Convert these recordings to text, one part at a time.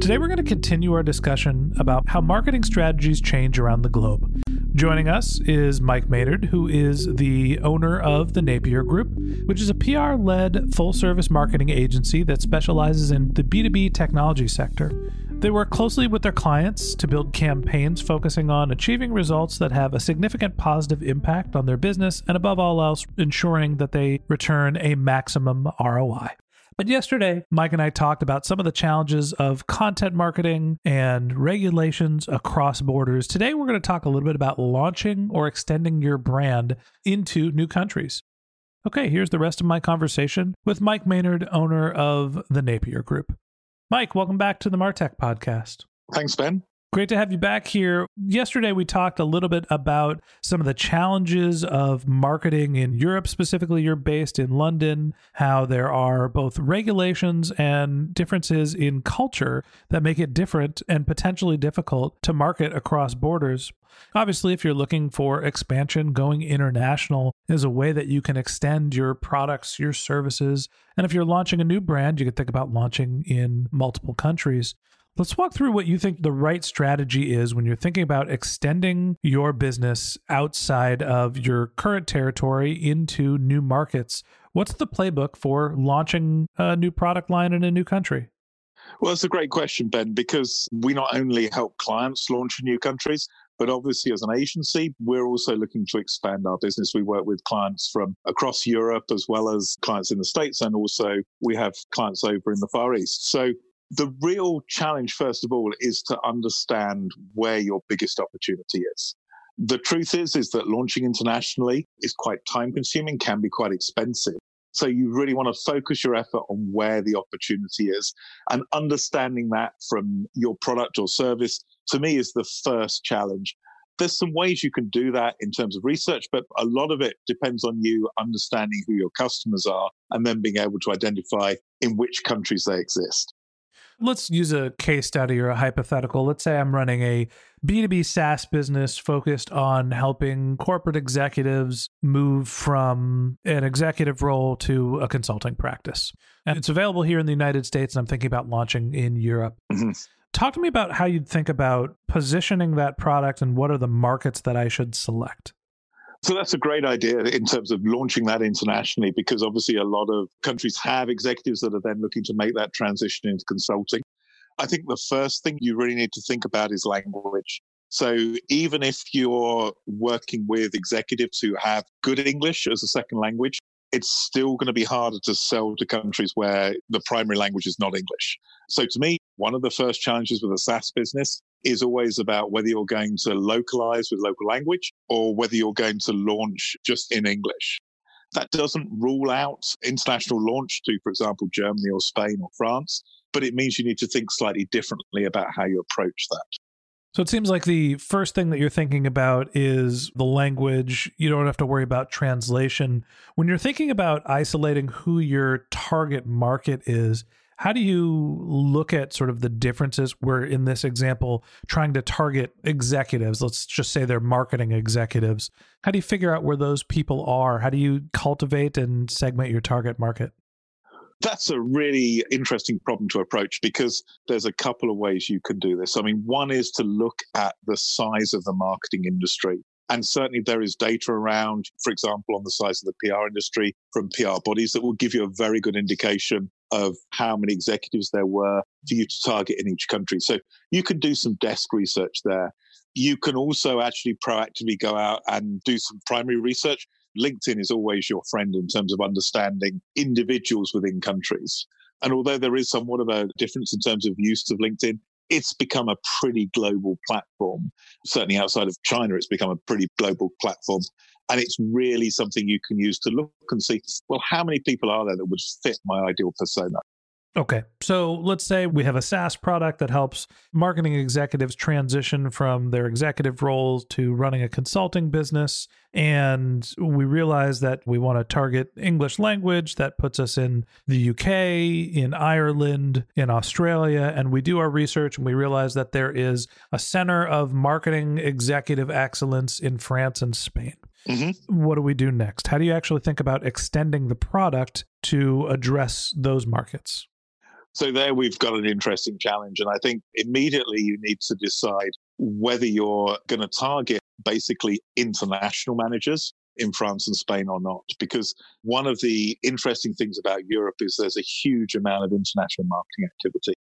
Today we're going to continue our discussion about how marketing strategies change around the globe. Joining us is Mike Maynard, who is the owner of the Napier Group, which is a PR led full service marketing agency that specializes in the B2B technology sector. They work closely with their clients to build campaigns focusing on achieving results that have a significant positive impact on their business and, above all else, ensuring that they return a maximum ROI. But yesterday, Mike and I talked about some of the challenges of content marketing and regulations across borders. Today, we're going to talk a little bit about launching or extending your brand into new countries. Okay, here's the rest of my conversation with Mike Maynard, owner of the Napier Group. Mike, welcome back to the Martech podcast. Thanks, Ben. Great to have you back here. Yesterday, we talked a little bit about some of the challenges of marketing in Europe, specifically. You're based in London, how there are both regulations and differences in culture that make it different and potentially difficult to market across borders. Obviously, if you're looking for expansion, going international is a way that you can extend your products, your services. And if you're launching a new brand, you could think about launching in multiple countries. Let's walk through what you think the right strategy is when you're thinking about extending your business outside of your current territory into new markets. What's the playbook for launching a new product line in a new country? Well, it's a great question, Ben, because we not only help clients launch in new countries, but obviously, as an agency, we're also looking to expand our business. We work with clients from across Europe as well as clients in the States, and also we have clients over in the Far East. So the real challenge, first of all, is to understand where your biggest opportunity is. The truth is, is that launching internationally is quite time consuming, can be quite expensive. So you really want to focus your effort on where the opportunity is and understanding that from your product or service to me is the first challenge. There's some ways you can do that in terms of research, but a lot of it depends on you understanding who your customers are and then being able to identify in which countries they exist. Let's use a case study or a hypothetical. Let's say I'm running a B2B SaaS business focused on helping corporate executives move from an executive role to a consulting practice. And it's available here in the United States, and I'm thinking about launching in Europe. Mm-hmm. Talk to me about how you'd think about positioning that product and what are the markets that I should select. So that's a great idea in terms of launching that internationally, because obviously a lot of countries have executives that are then looking to make that transition into consulting. I think the first thing you really need to think about is language. So even if you're working with executives who have good English as a second language, it's still going to be harder to sell to countries where the primary language is not English. So to me, one of the first challenges with a SaaS business is always about whether you're going to localize with local language or whether you're going to launch just in English. That doesn't rule out international launch to, for example, Germany or Spain or France, but it means you need to think slightly differently about how you approach that. So it seems like the first thing that you're thinking about is the language. You don't have to worry about translation. When you're thinking about isolating who your target market is, How do you look at sort of the differences? We're in this example trying to target executives. Let's just say they're marketing executives. How do you figure out where those people are? How do you cultivate and segment your target market? That's a really interesting problem to approach because there's a couple of ways you can do this. I mean, one is to look at the size of the marketing industry. And certainly there is data around, for example, on the size of the PR industry from PR bodies that will give you a very good indication of how many executives there were for you to target in each country. So you can do some desk research there. You can also actually proactively go out and do some primary research. LinkedIn is always your friend in terms of understanding individuals within countries. And although there is somewhat of a difference in terms of use of LinkedIn, it's become a pretty global platform. Certainly outside of China, it's become a pretty global platform. And it's really something you can use to look and see, well, how many people are there that would fit my ideal persona? Okay. So let's say we have a SaaS product that helps marketing executives transition from their executive roles to running a consulting business. And we realize that we want to target English language that puts us in the UK, in Ireland, in Australia. And we do our research and we realize that there is a center of marketing executive excellence in France and Spain. Mm-hmm. What do we do next? How do you actually think about extending the product to address those markets? So there we've got an interesting challenge. And I think immediately you need to decide whether you're going to target basically international managers in France and Spain or not. Because one of the interesting things about Europe is there's a huge amount of international marketing activity.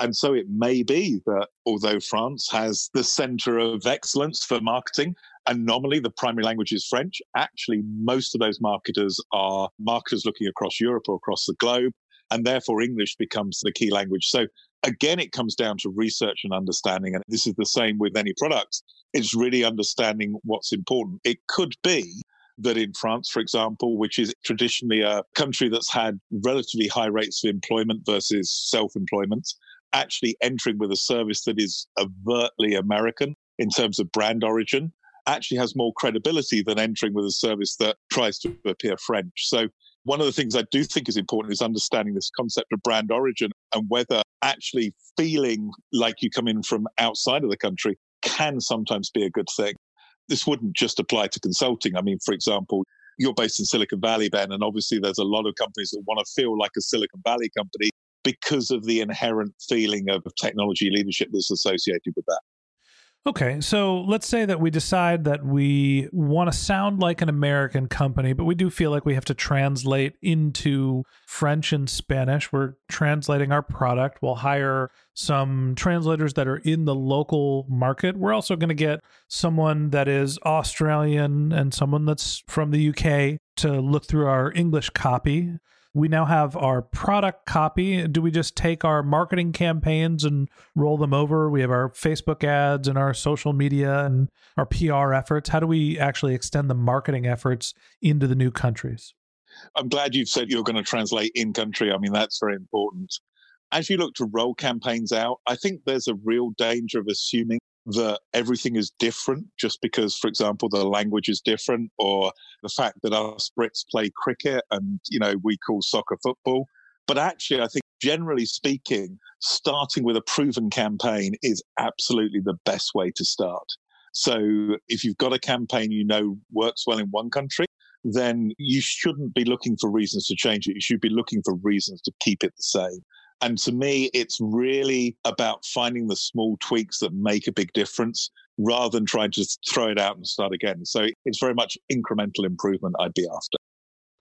And so it may be that although France has the center of excellence for marketing, and nominally the primary language is French, actually most of those marketers are marketers looking across Europe or across the globe and therefore English becomes the key language. So again, it comes down to research and understanding. And this is the same with any product. It's really understanding what's important. It could be that in France, for example, which is traditionally a country that's had relatively high rates of employment versus self employment, actually entering with a service that is overtly American in terms of brand origin actually has more credibility than entering with a service that tries to appear French. So one of the things I do think is important is understanding this concept of brand origin and whether actually feeling like you come in from outside of the country can sometimes be a good thing. This wouldn't just apply to consulting. I mean, for example, you're based in Silicon Valley, Ben, and obviously there's a lot of companies that want to feel like a Silicon Valley company because of the inherent feeling of technology leadership that's associated with that. Okay, so let's say that we decide that we want to sound like an American company, but we do feel like we have to translate into French and Spanish. We're translating our product. We'll hire some translators that are in the local market. We're also going to get someone that is Australian and someone that's from the UK to look through our English copy we now have our product copy. Do we just take our marketing campaigns and roll them over? We have our Facebook ads and our social media and our PR efforts. How do we actually extend the marketing efforts into the new countries? I'm glad you've said you're going to translate in country. I mean, that's very important. As you look to roll campaigns out, I think there's a real danger of assuming that everything is different just because, for example, the language is different, or the fact that us Brits play cricket and you know we call soccer football. But actually, I think generally speaking, starting with a proven campaign is absolutely the best way to start. So if you've got a campaign you know works well in one country, then you shouldn't be looking for reasons to change it. You should be looking for reasons to keep it the same. And to me, it's really about finding the small tweaks that make a big difference rather than trying to throw it out and start again. So it's very much incremental improvement I'd be after.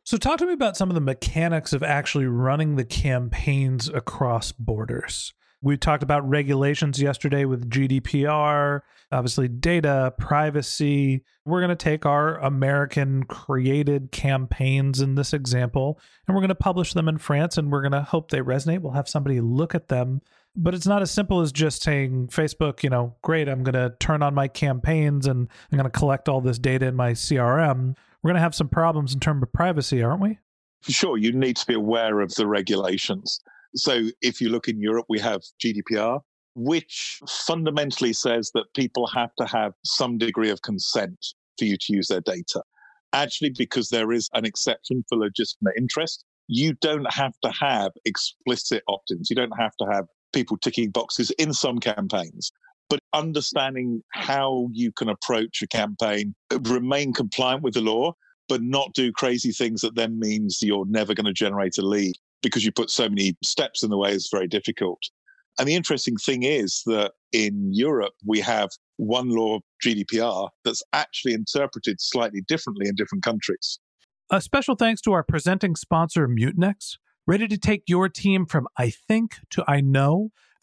So, talk to me about some of the mechanics of actually running the campaigns across borders. We talked about regulations yesterday with GDPR, obviously data, privacy. We're going to take our American created campaigns in this example and we're going to publish them in France and we're going to hope they resonate. We'll have somebody look at them. But it's not as simple as just saying, Facebook, you know, great, I'm going to turn on my campaigns and I'm going to collect all this data in my CRM. We're going to have some problems in terms of privacy, aren't we? Sure, you need to be aware of the regulations. So if you look in Europe, we have GDPR, which fundamentally says that people have to have some degree of consent for you to use their data. Actually, because there is an exception for legitimate interest, you don't have to have explicit opt ins. You don't have to have people ticking boxes in some campaigns. But understanding how you can approach a campaign, remain compliant with the law, but not do crazy things that then means you're never going to generate a lead because you put so many steps in the way is very difficult. And the interesting thing is that in Europe, we have one law, GDPR, that's actually interpreted slightly differently in different countries. A special thanks to our presenting sponsor, Mutinex. Ready to take your team from I think to I know?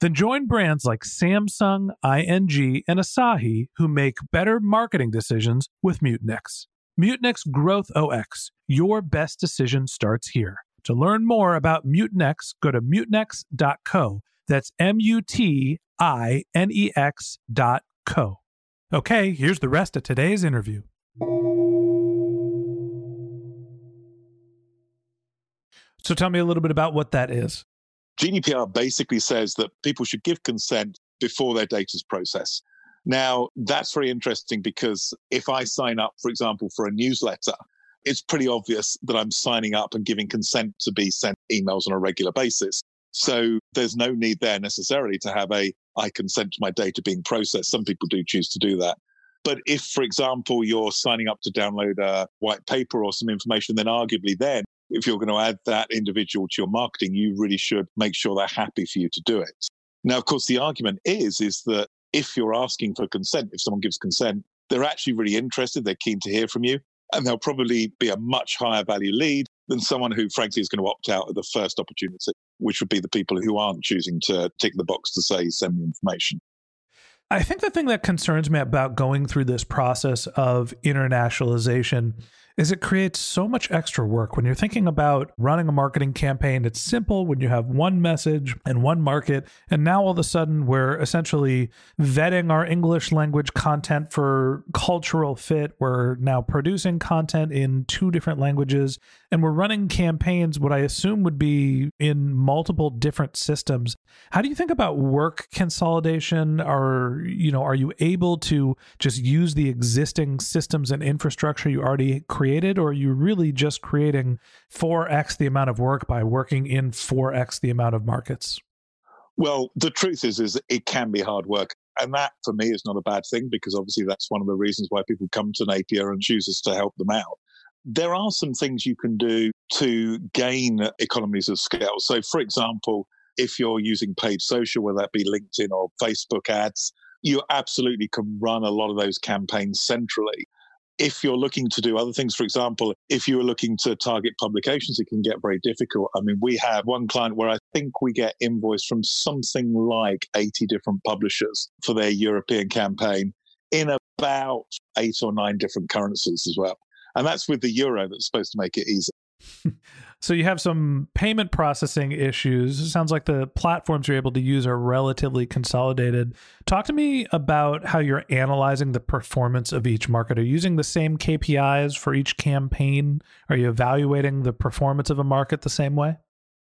Then join brands like Samsung, ING, and Asahi who make better marketing decisions with Mutinex. Mutinex Growth OS. Your best decision starts here. To learn more about Mutinex, go to mutinex.co. That's M U T I N E X dot co. Okay, here's the rest of today's interview. So tell me a little bit about what that is. GDPR basically says that people should give consent before their data is processed. Now, that's very interesting because if I sign up, for example, for a newsletter, it's pretty obvious that I'm signing up and giving consent to be sent emails on a regular basis. So there's no need there necessarily to have a I consent to my data being processed. Some people do choose to do that. But if, for example, you're signing up to download a white paper or some information, then arguably then if you're going to add that individual to your marketing, you really should make sure they're happy for you to do it. Now, of course, the argument is, is that if you're asking for consent, if someone gives consent, they're actually really interested, they're keen to hear from you, and they'll probably be a much higher value lead than someone who, frankly, is going to opt out at the first opportunity, which would be the people who aren't choosing to tick the box to say, send me information. I think the thing that concerns me about going through this process of internationalization is it creates so much extra work when you're thinking about running a marketing campaign. It's simple when you have one message and one market. And now all of a sudden, we're essentially vetting our English language content for cultural fit. We're now producing content in two different languages and we're running campaigns, what I assume would be in multiple different systems. How do you think about work consolidation? Are, you know, are you able to just use the existing systems and infrastructure you already created? Created, or are you really just creating 4x the amount of work by working in 4x the amount of markets? Well, the truth is, is it can be hard work. And that for me is not a bad thing because obviously that's one of the reasons why people come to Napier and choose us to help them out. There are some things you can do to gain economies of scale. So, for example, if you're using paid social, whether that be LinkedIn or Facebook ads, you absolutely can run a lot of those campaigns centrally if you're looking to do other things, for example, if you are looking to target publications, it can get very difficult. I mean, we have one client where I think we get invoiced from something like 80 different publishers for their European campaign in about eight or nine different currencies as well. And that's with the euro that's supposed to make it easy. So you have some payment processing issues. It sounds like the platforms you're able to use are relatively consolidated. Talk to me about how you're analyzing the performance of each market. Are you using the same KPIs for each campaign? Are you evaluating the performance of a market the same way?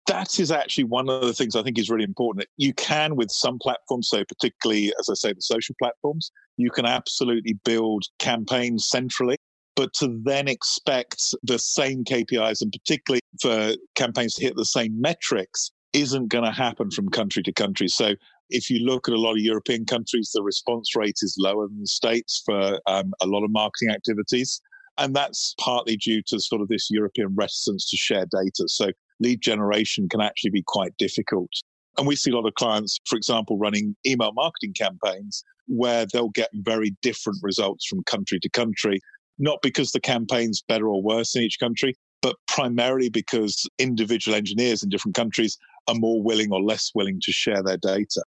that is actually one of the things I think is really important. You can, with some platforms, so particularly, as I say, the social platforms, you can absolutely build campaigns centrally But to then expect the same KPIs and particularly for campaigns to hit the same metrics isn't going to happen from country to country. So if you look at a lot of European countries, the response rate is lower than the States for um, a lot of marketing activities. And that's partly due to sort of this European reticence to share data. So lead generation can actually be quite difficult. And we see a lot of clients, for example, running email marketing campaigns where they'll get very different results from country to country, not because the campaign's better or worse in each country, but primarily because individual engineers in different countries are more willing or less willing to share their data.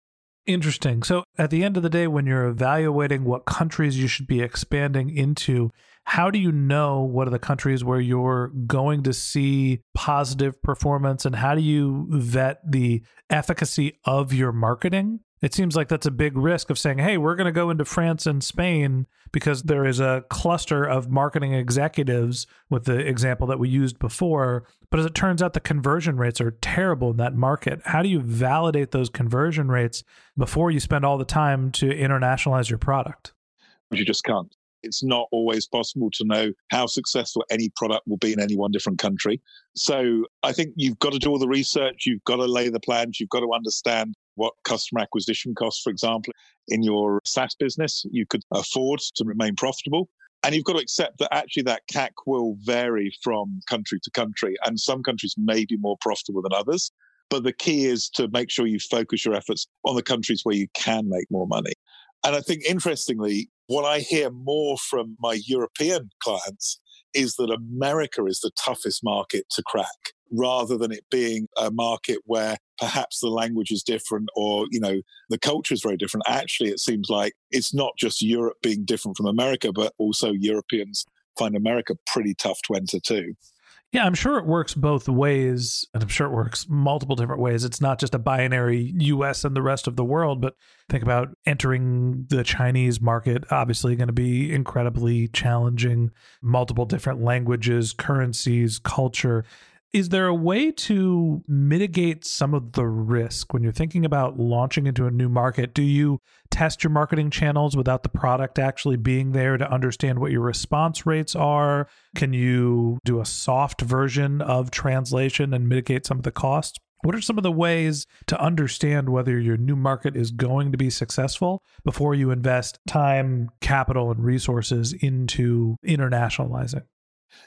Interesting. So, at the end of the day, when you're evaluating what countries you should be expanding into, how do you know what are the countries where you're going to see positive performance and how do you vet the efficacy of your marketing it seems like that's a big risk of saying, hey, we're going to go into France and Spain because there is a cluster of marketing executives with the example that we used before. But as it turns out, the conversion rates are terrible in that market. How do you validate those conversion rates before you spend all the time to internationalize your product? You just can't. It's not always possible to know how successful any product will be in any one different country. So I think you've got to do all the research, you've got to lay the plans, you've got to understand what customer acquisition costs, for example, in your SaaS business you could afford to remain profitable. And you've got to accept that actually that CAC will vary from country to country, and some countries may be more profitable than others. But the key is to make sure you focus your efforts on the countries where you can make more money. And I think interestingly, what I hear more from my European clients is that America is the toughest market to crack rather than it being a market where perhaps the language is different or you know the culture is very different actually it seems like it's not just europe being different from america but also europeans find america pretty tough to enter too yeah, I'm sure it works both ways, and I'm sure it works multiple different ways. It's not just a binary US and the rest of the world, but think about entering the Chinese market, obviously going to be incredibly challenging. Multiple different languages, currencies, culture. Is there a way to mitigate some of the risk when you're thinking about launching into a new market? Do you test your marketing channels without the product actually being there to understand what your response rates are? Can you do a soft version of translation and mitigate some of the costs? What are some of the ways to understand whether your new market is going to be successful before you invest time, capital, and resources into internationalizing?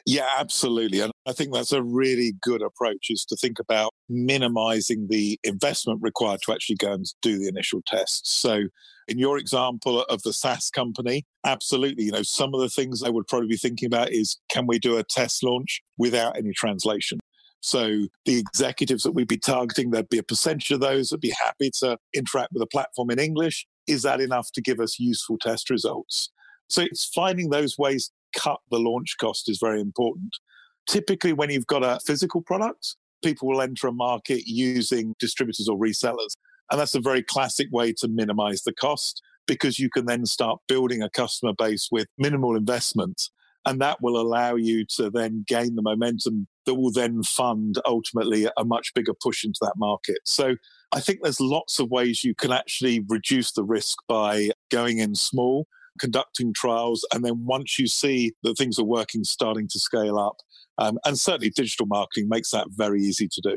Yeah, absolutely. And I think that's a really good approach is to think about minimizing the investment required to actually go and do the initial tests. So in your example of the SaaS company, absolutely. You know, some of the things I would probably be thinking about is can we do a test launch without any translation? So the executives that we'd be targeting, there'd be a percentage of those that'd be happy to interact with the platform in English. Is that enough to give us useful test results? So it's finding those ways cut the launch cost is very important. Typically, when you've got a physical product, people will enter a market using distributors or resellers. And that's a very classic way to minimize the cost because you can then start building a customer base with minimal investment. And that will allow you to then gain the momentum that will then fund ultimately a much bigger push into that market. So I think there's lots of ways you can actually reduce the risk by going in small conducting trials, and then once you see that things are working, starting to scale up. Um, and certainly, digital marketing makes that very easy to do.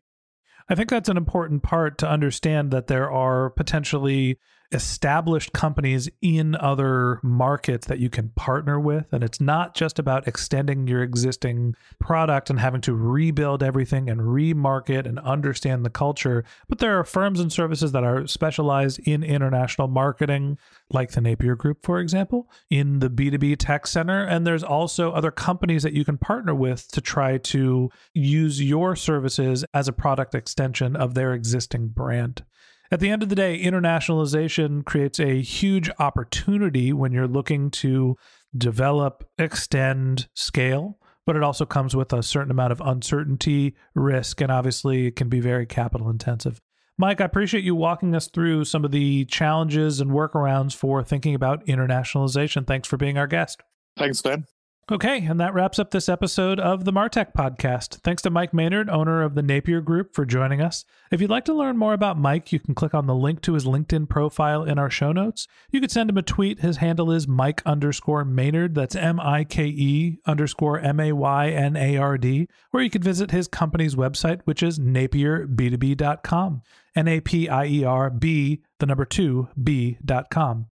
I think that's an important part to understand that there are potentially established companies in other markets that you can partner with. And it's not just about extending your existing product and having to rebuild everything and remarket and understand the culture, but there are firms and services that are specialized in international marketing, like the Napier Group, for example, in the B2B tech center. And there's also other companies that you can partner with to try to use your services as a product extension of their existing brand. At the end of the day, internationalization creates a huge opportunity when you're looking to develop, extend, scale, but it also comes with a certain amount of uncertainty, risk, and obviously it can be very capital intensive. Mike, I appreciate you walking us through some of the challenges and workarounds for thinking about internationalization. Thanks for being our guest. Thanks, Ben. Okay, and that wraps up this episode of the Martech podcast. Thanks to Mike Maynard, owner of the Napier Group, for joining us. If you'd like to learn more about Mike, you can click on the link to his LinkedIn profile in our show notes. You could send him a tweet. His handle is Mike underscore Maynard. That's M I K E underscore M A Y N A R D. Or you could visit his company's website, which is napierb2b.com. N A P I E R B, the number two, B.com.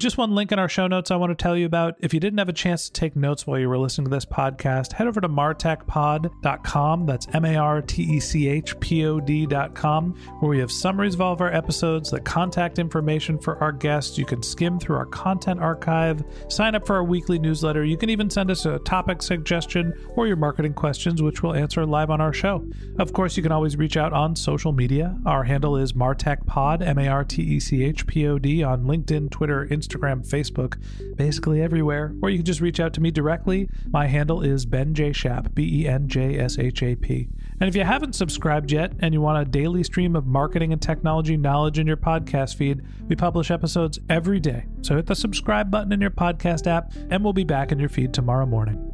Just one link in our show notes I want to tell you about. If you didn't have a chance to take notes while you were listening to this podcast, head over to martechpod.com. That's M A R T E C H P O D.com, where we have summaries of all of our episodes, the contact information for our guests. You can skim through our content archive, sign up for our weekly newsletter. You can even send us a topic suggestion or your marketing questions, which we'll answer live on our show. Of course, you can always reach out on social media. Our handle is martechpod, M A R T E C H P O D, on LinkedIn, Twitter, Instagram. Instagram, Facebook, basically everywhere. Or you can just reach out to me directly. My handle is Ben J. Shap, B E N J S H A P. And if you haven't subscribed yet and you want a daily stream of marketing and technology knowledge in your podcast feed, we publish episodes every day. So hit the subscribe button in your podcast app, and we'll be back in your feed tomorrow morning.